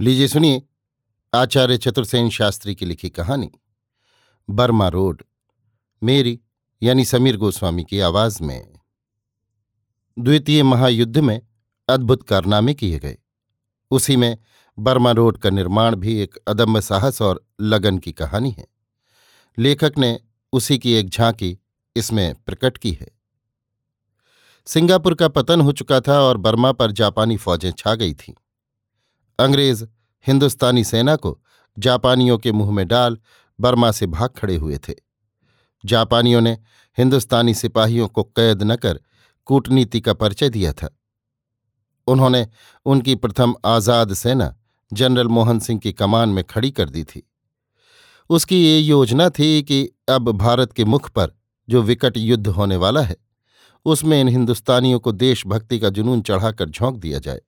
लीजिए सुनिए, आचार्य चतुर्सेन शास्त्री की लिखी कहानी। बर्मा रोड, मेरी यानी समीर गोस्वामी की आवाज़ में। द्वितीय महायुद्ध में अद्भुत कारनामे किए गए। उसी में बर्मा रोड का निर्माण भी एक अदम्य साहस और लगन की कहानी है। लेखक ने उसी की एक झांकी इसमें प्रकट की है। सिंगापुर का पतन हो चुका था और बर्मा पर जापानी फौजें छा गई थीं। अंग्रेज़ हिंदुस्तानी सेना को जापानियों के मुँह में डाल बर्मा से भाग खड़े हुए थे। जापानियों ने हिंदुस्तानी सिपाहियों को कैद न कर कूटनीति का परिचय दिया था। उन्होंने उनकी प्रथम आज़ाद सेना जनरल मोहन सिंह की कमान में खड़ी कर दी थी। उसकी ये योजना थी कि अब भारत के मुख पर जो विकट युद्ध होने वाला है, उसमें इन हिंदुस्तानियों को देशभक्ति का जुनून चढ़ाकर झोंक दिया जाए।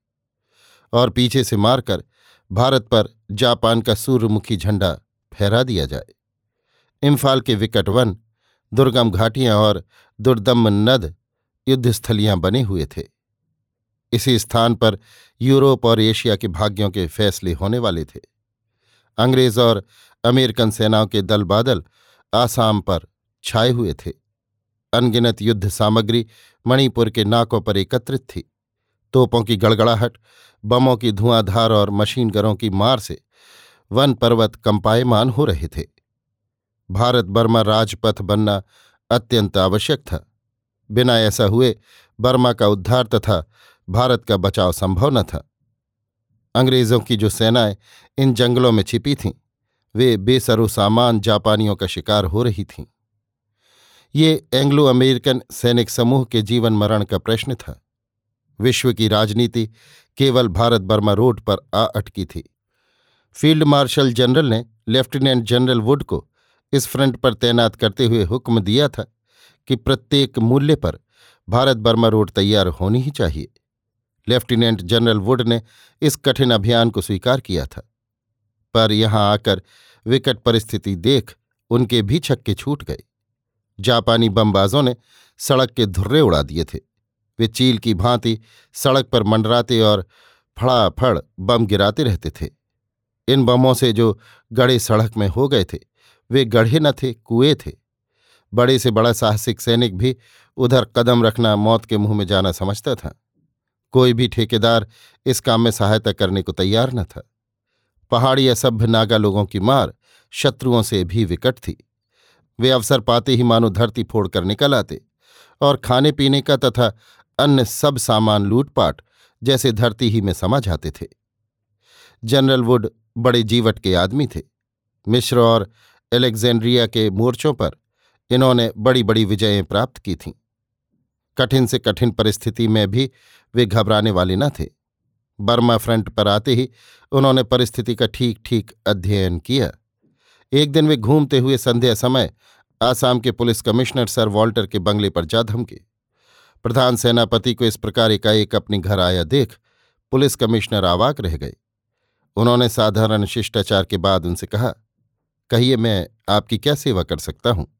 और पीछे से मारकर भारत पर जापान का सूर्यमुखी झंडा फहरा दिया जाए। इम्फाल के विकट वन, दुर्गम घाटियाँ और दुर्दम नद युद्धस्थलियाँ बने हुए थे। इसी स्थान पर यूरोप और एशिया के भाग्यों के फैसले होने वाले थे। अंग्रेज़ और अमेरिकन सेनाओं के दल बादल आसाम पर छाए हुए थे। अनगिनत युद्ध सामग्री मणिपुर के नाकों पर एकत्रित थी। तोपों की गड़गड़ाहट, बमों की धुआंधार और मशीन गरों की मार से वन पर्वत कंपायमान हो रहे थे। भारत बर्मा राजपथ बनना अत्यंत आवश्यक था। बिना ऐसा हुए बर्मा का उद्धार तथा भारत का बचाव संभव न था। अंग्रेज़ों की जो सेनाएँ इन जंगलों में छिपी थीं, वे बेसरो सामान जापानियों का शिकार हो रही थीं। ये एंग्लो अमेरिकन सैनिक समूह के जीवन मरण का प्रश्न था। विश्व की राजनीति केवल भारत बर्मा रोड पर आ अटकी थी। फ़ील्ड मार्शल जनरल ने लेफ्टिनेंट जनरल वुड को इस फ्रंट पर तैनात करते हुए हुक्म दिया था कि प्रत्येक मूल्य पर भारत बर्मा रोड तैयार होनी ही चाहिए। लेफ्टिनेंट जनरल वुड ने इस कठिन अभियान को स्वीकार किया था, पर यहाँ आकर विकट परिस्थिति देख उनके भी छक्के छूट गए। जापानी बमबाजों ने सड़क के धुर्रे उड़ा दिए थे। वे चील की भांति सड़क पर मंडराते और फड़ाफड़ बम गिराते रहते थे। इन बमों से जो गड़े सड़क में हो गए थे, वे गढ़े न थे, कुएँ थे। बड़े से बड़ा साहसिक सैनिक भी उधर कदम रखना मौत के मुँह में जाना समझता था। कोई भी ठेकेदार इस काम में सहायता करने को तैयार न था। पहाड़ी असभ्य नागा लोगों की मार शत्रुओं से भी विकट थी। वे अवसर पाते ही मानो धरती फोड़ कर निकल आते और खाने पीने का तथा अन्य सब सामान लूटपाट जैसे धरती ही में समा जाते थे। जनरल वुड बड़े जीवट के आदमी थे। मिश्र और एलेक्जेंड्रिया के मोर्चों पर इन्होंने बड़ी बड़ी विजयें प्राप्त की थीं। कठिन से कठिन परिस्थिति में भी वे घबराने वाले न थे। बर्मा फ्रंट पर आते ही उन्होंने परिस्थिति का ठीक ठीक अध्ययन किया। एक दिन वे घूमते हुए संध्या समय आसाम के पुलिस कमिश्नर सर वॉल्टर के बंगले पर जा धमके। प्रधान सेनापति को इस प्रकार एकाएक अपने घर आया देख पुलिस कमिश्नर आवाक रह गए। उन्होंने साधारण शिष्टाचार के बाद उनसे कहा, कहिए, मैं आपकी क्या सेवा कर सकता हूँ?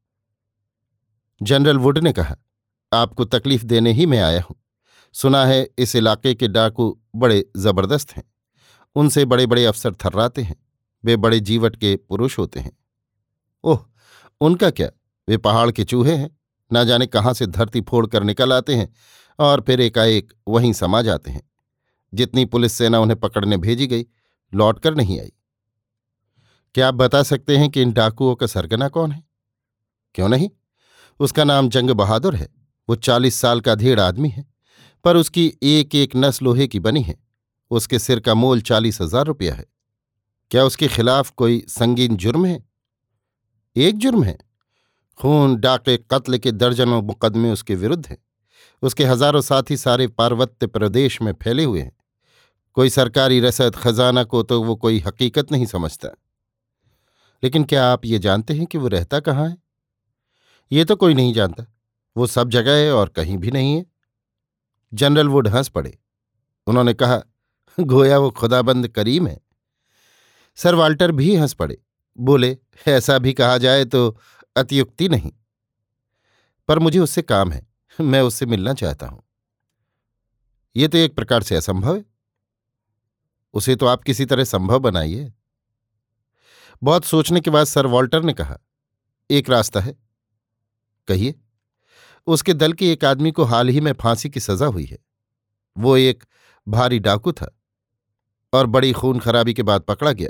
जनरल वुड ने कहा, आपको तकलीफ़ देने ही मैं आया हूँ। सुना है इस इलाके के डाकू बड़े ज़बरदस्त हैं। उनसे बड़े बड़े अफसर थर्राते हैं। वे बड़े जीवट के पुरुष होते हैं। ओह, उनका क्या? वे पहाड़ के चूहे हैं? न जाने कहाँ से धरती फोड़ कर निकल आते हैं और फिर एकाएक वहीं समा जाते हैं। जितनी पुलिस सेना उन्हें पकड़ने भेजी गई, लौटकर नहीं आई। क्या आप बता सकते हैं कि इन डाकुओं का सरगना कौन है? क्यों नहीं? उसका नाम जंग बहादुर है। वो चालीस साल का अधेड़ आदमी है, पर उसकी एक एक नस लोहे की बनी है। उसके सिर का मोल चालीस हज़ार रुपया है। क्या उसके खिलाफ कोई संगीन जुर्म है? एक जुर्म है। खून डाके कत्ल के दर्जनों मुकदमे उसके विरुद्ध हैं। उसके हज़ारों साथी सारे पार्वत्य प्रदेश में फैले हुए हैं। कोई सरकारी रसद खजाना को तो वो कोई हकीकत नहीं समझता। लेकिन क्या आप ये जानते हैं कि वो रहता कहाँ है? ये तो कोई नहीं जानता। वो सब जगह है और कहीं भी नहीं है। जनरल वुड हंस पड़े। उन्होंने कहा, गोया वो खुदाबंद करीम है। सर वाल्टर भी हंस पड़े। बोले, ऐसा भी कहा जाए तो अतियुक्ति नहीं। पर मुझे उससे काम है। मैं उससे मिलना चाहता हूँ। ये तो एक प्रकार से असंभव है। उसे तो आप किसी तरह संभव बनाइए। बहुत सोचने के बाद सर वॉल्टर ने कहा, एक रास्ता है। कहिए, उसके दल के एक आदमी को हाल ही में फांसी की सजा हुई है। वो एक भारी डाकू था और बड़ी खून खराबी के बाद पकड़ा गया।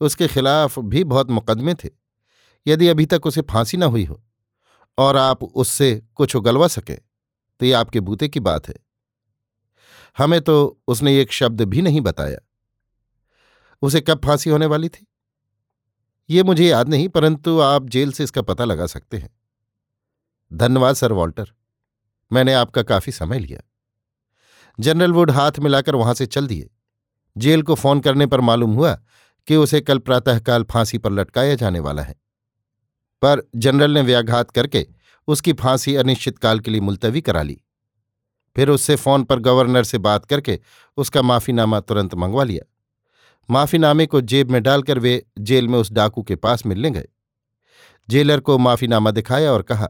उसके खिलाफ भी बहुत मुकदमे थे। यदि अभी तक उसे फांसी न हुई हो और आप उससे कुछ उगलवा सके तो ये आपके बूते की बात है। हमें तो उसने एक शब्द भी नहीं बताया। उसे कब फांसी होने वाली थी? ये मुझे याद नहीं, परंतु आप जेल से इसका पता लगा सकते हैं। धन्यवाद, सर वॉल्टर। मैंने आपका काफ़ी समय लिया। जनरल वुड हाथ मिलाकर वहाँ से चल दिए। जेल को फ़ोन करने पर मालूम हुआ कि उसे कल प्रातःकाल फांसी पर लटकाया जाने वाला है। पर जनरल ने व्याघात करके उसकी फांसी अनिश्चितकाल के लिए मुलतवी करा ली। फिर उससे फ़ोन पर गवर्नर से बात करके उसका माफीनामा तुरंत मंगवा लिया। माफीनामे को जेब में डालकर वे जेल में उस डाकू के पास मिलने गए। जेलर को माफीनामा दिखाया और कहा,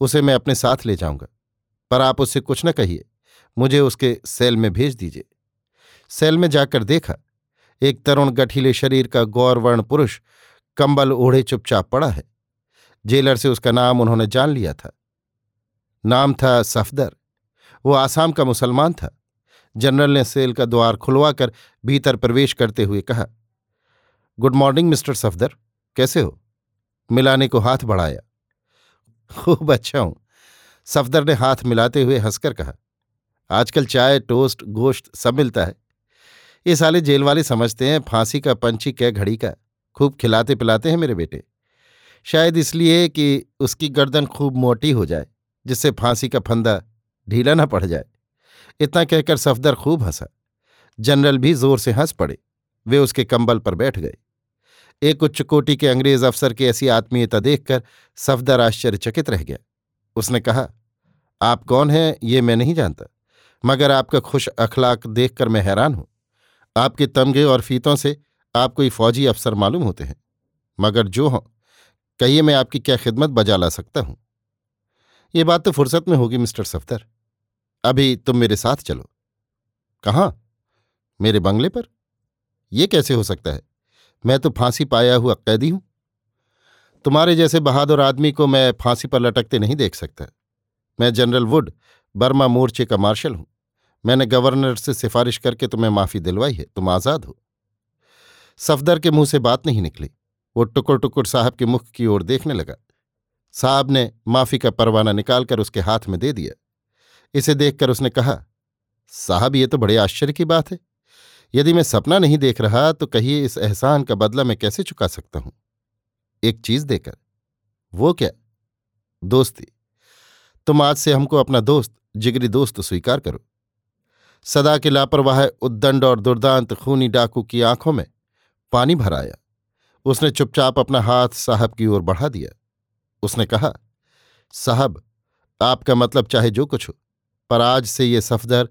उसे मैं अपने साथ ले जाऊँगा, पर आप उससे कुछ न कहिए, मुझे उसके सेल में भेज दीजिए। सेल में जाकर देखा, एक तरुण गठीले शरीर का गौरवर्ण पुरुष कंबल ओढ़े चुपचाप पड़ा है। जेलर से उसका नाम उन्होंने जान लिया था। नाम था सफदर। वो आसाम का मुसलमान था। जनरल ने सेल का द्वार खुलवाकर भीतर प्रवेश करते हुए कहा, गुड मॉर्निंग, मिस्टर सफदर। कैसे हो? मिलाने को हाथ बढ़ाया। खूब अच्छा हूँ। सफदर ने हाथ मिलाते हुए हंसकर कहा, आजकल चाय, टोस्ट, गोश्त सब मिलता है। ये साले जेल वाले समझते हैं फांसी का, पंछी कै घड़ी का। खूब खिलाते पिलाते हैं मेरे बेटे। शायद इसलिए कि उसकी गर्दन खूब मोटी हो जाए, जिससे फांसी का फंदा ढीला न पड़ जाए। इतना कहकर सफदर खूब हंसा। जनरल भी ज़ोर से हंस पड़े। वे उसके कंबल पर बैठ गए। एक उच्च कोटि के अंग्रेज़ अफसर की ऐसी आत्मीयता देखकर सफदर आश्चर्यचकित रह गया। उसने कहा, आप कौन हैं, ये मैं नहीं जानता, मगर आपका खुश अखलाक देखकर मैं हैरान हूँ। आपके तमगे और फीतों से आप कोई फौजी अफसर मालूम होते हैं, मगर जो हों कहिए मैं आपकी क्या खिदमत बजा ला सकता हूँ? ये बात तो फुर्सत में होगी, मिस्टर सफ्तर अभी तुम मेरे साथ चलो। कहाँ? मेरे बंगले पर? यह कैसे हो सकता है? मैं तो फांसी पाया हुआ कैदी हूँ। तुम्हारे जैसे बहादुर आदमी को मैं फांसी पर लटकते नहीं देख सकता। मैं जनरल वुड, बर्मा मोर्चे का मार्शल हूँ। मैंने गवर्नर से सिफारिश करके तुम्हें माफ़ी दिलवाई है। तुम आज़ाद हो। सफदर के मुँह से बात नहीं निकली। वो टुकुर टुकुर साहब के मुख की ओर देखने लगा। साहब ने माफ़ी का परवाना निकालकर उसके हाथ में दे दिया। इसे देखकर उसने कहा, साहब, ये तो बड़े आश्चर्य की बात है। यदि मैं सपना नहीं देख रहा तो कहिए इस एहसान का बदला मैं कैसे चुका सकता हूँ? एक चीज़ देकर, वो क्या? दोस्ती। तुम आज से हमको अपना दोस्त, जिगरी दोस्त स्वीकार करो। सदा के लापरवाह, उद्दंड और दुर्दांत, खूनी डाकू की आँखों में पानी भर आया। उसने चुपचाप अपना हाथ साहब की ओर बढ़ा दिया। उसने कहा, साहब, आपका मतलब चाहे जो कुछ हो, पर आज से ये सफदर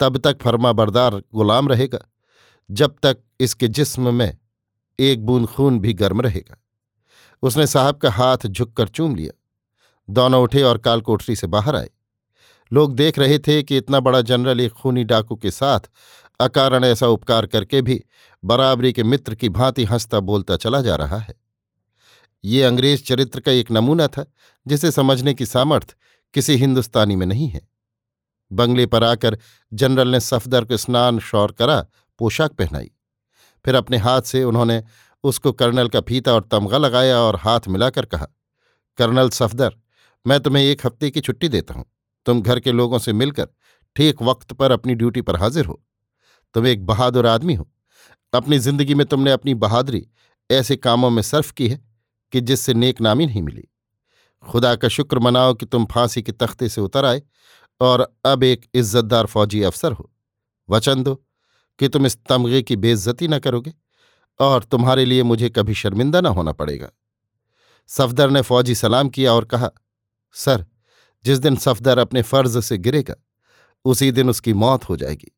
तब तक फर्मा बरदार गुलाम रहेगा, जब तक इसके जिस्म में एक बूंद खून भी गर्म रहेगा। उसने साहब का हाथ झुककर चूम लिया। दोनों उठे और काल कोठरी से बाहर आए। लोग देख रहे थे कि इतना बड़ा जनरल एक खूनी डाकू के साथ अकारण ऐसा उपकार करके भी बराबरी के मित्र की भांति हंसता बोलता चला जा रहा है। ये अंग्रेज़ चरित्र का एक नमूना था, जिसे समझने की सामर्थ्य किसी हिंदुस्तानी में नहीं है। बंगले पर आकर जनरल ने सफदर को स्नान, शौर करा, पोशाक पहनाई। फिर अपने हाथ से उन्होंने उसको कर्नल का फीता और तमगा लगाया और हाथ मिलाकर कहा, कर्नल सफदर, मैं तुम्हें एक हफ़्ते की छुट्टी देता हूँ। तुम घर के लोगों से मिलकर ठीक वक्त पर अपनी ड्यूटी पर हाजिर हो। तुम एक बहादुर आदमी हो। अपनी ज़िंदगी में तुमने अपनी बहादुरी ऐसे कामों में सर्फ की है कि जिससे नेक नामी नहीं मिली। खुदा का शुक्र मनाओ कि तुम फांसी के तख्ते से उतर आए और अब एक इज्जतदार फौजी अफसर हो। वचन दो कि तुम इस तमगे की बेइज्जती न करोगे और तुम्हारे लिए मुझे कभी शर्मिंदा न होना पड़ेगा। सफदर ने फौजी सलाम किया और कहा, सर, जिस दिन सफदर अपने फ़र्ज़ से गिरेगा, उसी दिन उसकी मौत हो जाएगी।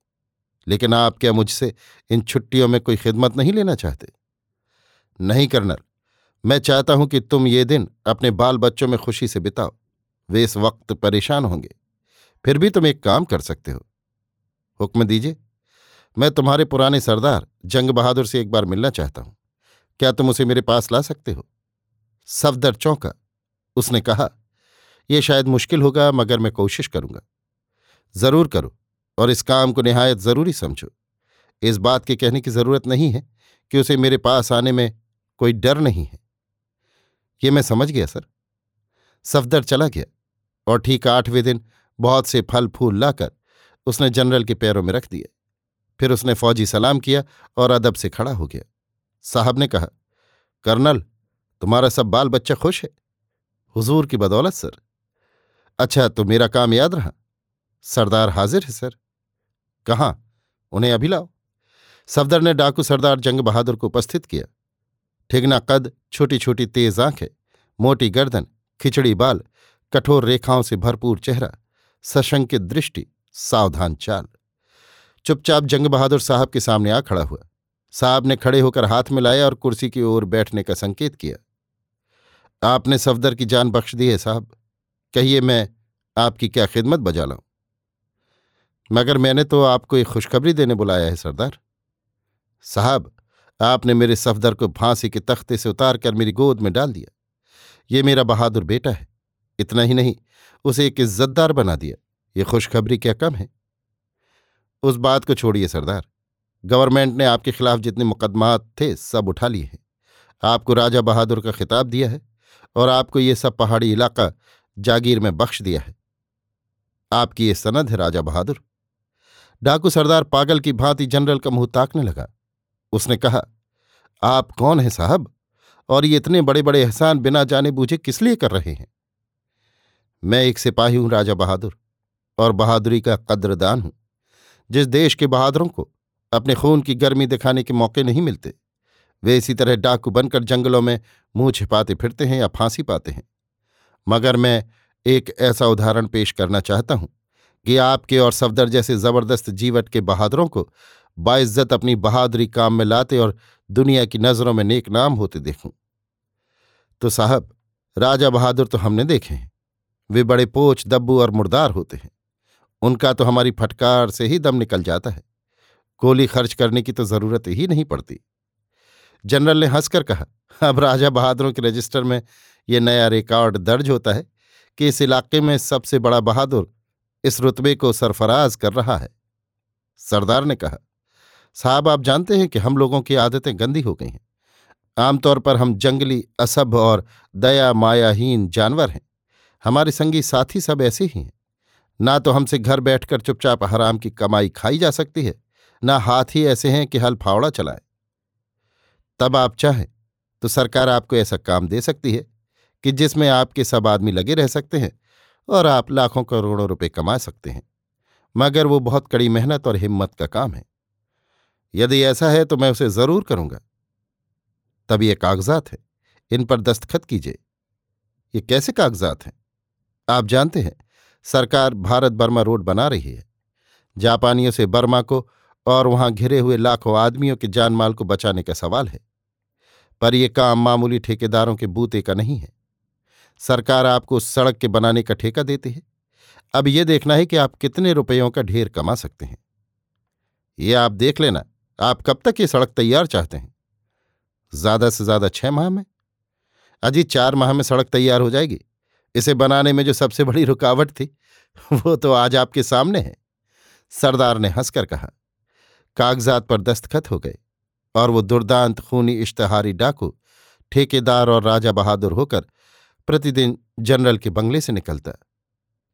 लेकिन आप क्या मुझसे इन छुट्टियों में कोई खिदमत नहीं लेना चाहते? नहीं, कर्नल। मैं चाहता हूँ कि तुम ये दिन अपने बाल बच्चों में खुशी से बिताओ। वे इस वक्त परेशान होंगे। फिर भी तुम एक काम कर सकते हो। हुक्म दीजिए। मैं तुम्हारे पुराने सरदार, जंग बहादुर से एक बार मिलना चाहता हूँ। क्या तुम उसे मेरे पास ला सकते हो? सफदर चौंका। उसने कहा यह शायद मुश्किल होगा, मगर मैं कोशिश करूँगा। ज़रूर करो। और इस काम को निहायत ज़रूरी समझो। इस बात के कहने की ज़रूरत नहीं है कि उसे मेरे पास आने में कोई डर नहीं है। ये मैं समझ गया, सर। सफदर चला गया और ठीक आठवें दिन बहुत से फल फूल लाकर उसने जनरल के पैरों में रख दिए। फिर उसने फौजी सलाम किया और अदब से खड़ा हो गया। साहब ने कहा, कर्नल, तुम्हारा सब बाल बच्चा खुश है? हुजूर की बदौलत, सर? अच्छा तो मेरा काम याद रहा। सरदार हाजिर है, सर। कहाँ? उन्हें अभी लाओ। सफदर ने डाकू सरदार जंग बहादुर को उपस्थित किया। ठिगना कद छोटी छोटी तेज आँखें, मोटी गर्दन, खिचड़ी बाल, कठोर रेखाओं से भरपूर चेहरा, सशंकित दृष्टि, सावधान चाल। चुपचाप जंग बहादुर साहब के सामने आ खड़ा हुआ। साहब ने खड़े होकर हाथ मिलाया और कुर्सी की ओर बैठने का संकेत किया। आपने सफदर की जान बख्श दी है साहब। कहिए मैं आपकी क्या खिदमत बजा लाऊं? मगर मैंने तो आपको एक खुशखबरी देने बुलाया है, सरदार। साहब, आपने मेरे सफदर को फांसी के तख्ते से उतार कर मेरी गोद में डाल दिया। ये मेरा बहादुर बेटा है। इतना ही नहीं, उसे एक इज्जतदार बना दिया। ये खुशखबरी क्या कम है? उस बात को छोड़िए, सरदार। गवर्नमेंट ने आपके खिलाफ जितने मुकदमात थे, सब उठा लिए हैं। आपको राजा बहादुर का खिताब दिया है और आपको ये सब पहाड़ी इलाका जागीर में बख्श दिया है। आपकी ये सनद है, राजा बहादुर। डाकू सरदार पागल की भांति जनरल का मुँह ताकने लगा। उसने कहा, आप कौन हैं साहब? और ये इतने बड़े बड़े एहसान बिना जाने बूझे किस लिए कर रहे हैं? मैं एक सिपाही हूँ, राजा बहादुर, और बहादुरी का कद्रदान हूँ। जिस देश के बहादुरों को अपने खून की गर्मी दिखाने के मौके नहीं मिलते, वे इसी तरह डाकू बनकर जंगलों में मुँह छिपाते फिरते हैं या फांसी पाते हैं। मगर मैं एक ऐसा उदाहरण पेश करना चाहता हूँ कि आपके और सफदर जैसे ज़बरदस्त जीवट के बहादुरों को बाइज्जत अपनी बहादुरी काम में लाते और दुनिया की नज़रों में नेक नाम होते देखूँ। तो साहब, राजा बहादुर तो हमने देखे हैं। वे बड़े पोच, दब्बू और मुर्दार होते हैं। उनका तो हमारी फटकार से ही दम निकल जाता है। गोली खर्च करने की तो ज़रूरत ही नहीं पड़ती। जनरल ने हंसकर कहा, अब राजा बहादुरों के रजिस्टर में ये नया रिकॉर्ड दर्ज होता है कि इस इलाके में सबसे बड़ा बहादुर इस रुतबे को सरफराज कर रहा है। सरदार ने कहा, साहब, आप जानते हैं कि हम लोगों की आदतें गंदी हो गई हैं। आमतौर पर हम जंगली असभ और दया मायाहीन जानवर हैं। हमारे संगी साथी सब ऐसे ही हैं। ना तो हमसे घर बैठकर चुपचाप हराम की कमाई खाई जा सकती है, ना हाथ ही ऐसे हैं कि हल फावड़ा चलाए। तब आप चाहें तो सरकार आपको ऐसा काम दे सकती है कि जिसमें आपके सब आदमी लगे रह सकते हैं और आप लाखों करोड़ों रुपए कमा सकते हैं। मगर वो बहुत कड़ी मेहनत और हिम्मत का काम है। यदि ऐसा है तो मैं उसे ज़रूर करूँगा। तब ये कागजात है। इन पर दस्तखत कीजिए। ये कैसे कागजात हैं? आप जानते हैं, सरकार भारत बर्मा रोड बना रही है। जापानियों से बर्मा को और वहाँ घिरे हुए लाखों आदमियों के जानमाल को बचाने का सवाल है। पर यह काम मामूली ठेकेदारों के बूते का नहीं है। सरकार आपको उस सड़क के बनाने का ठेका देती है। अब यह देखना है कि आप कितने रुपयों का ढेर कमा सकते हैं। ये आप देख लेना, आप कब तक ये सड़क तैयार चाहते हैं? ज़्यादा से ज़्यादा छह माह में? अजी, चार माह में सड़क तैयार हो जाएगी। इसे बनाने में जो सबसे बड़ी रुकावट थी, वो तो आज आपके सामने है, सरदार ने हंसकर कहा। कागजात पर दस्तखत हो गए और वो दुर्दांत खूनी इश्तहारी डाकू, ठेकेदार और राजा बहादुर होकर प्रतिदिन जनरल के बंगले से निकलता।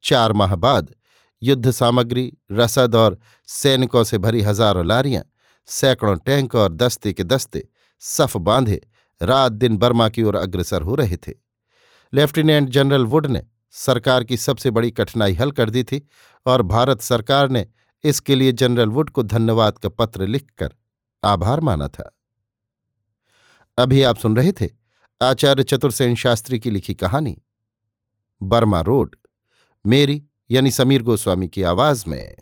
चार माह बाद युद्ध सामग्री, रसद और सैनिकों से भरी हज़ारों लारियाँ, सैकड़ों टैंक और दस्ते के दस्ते सफ बांधे रात दिन बर्मा की ओर अग्रसर हो रहे थे। लेफ्टिनेंट जनरल वुड ने सरकार की सबसे बड़ी कठिनाई हल कर दी थी और भारत सरकार ने इसके लिए जनरल वुड को धन्यवाद का पत्र लिखकर आभार माना था। अभी आप सुन रहे थे आचार्य चतुर्सेन शास्त्री की लिखी कहानी, बर्मा रोड, मेरी यानी समीर गोस्वामी की आवाज़ में।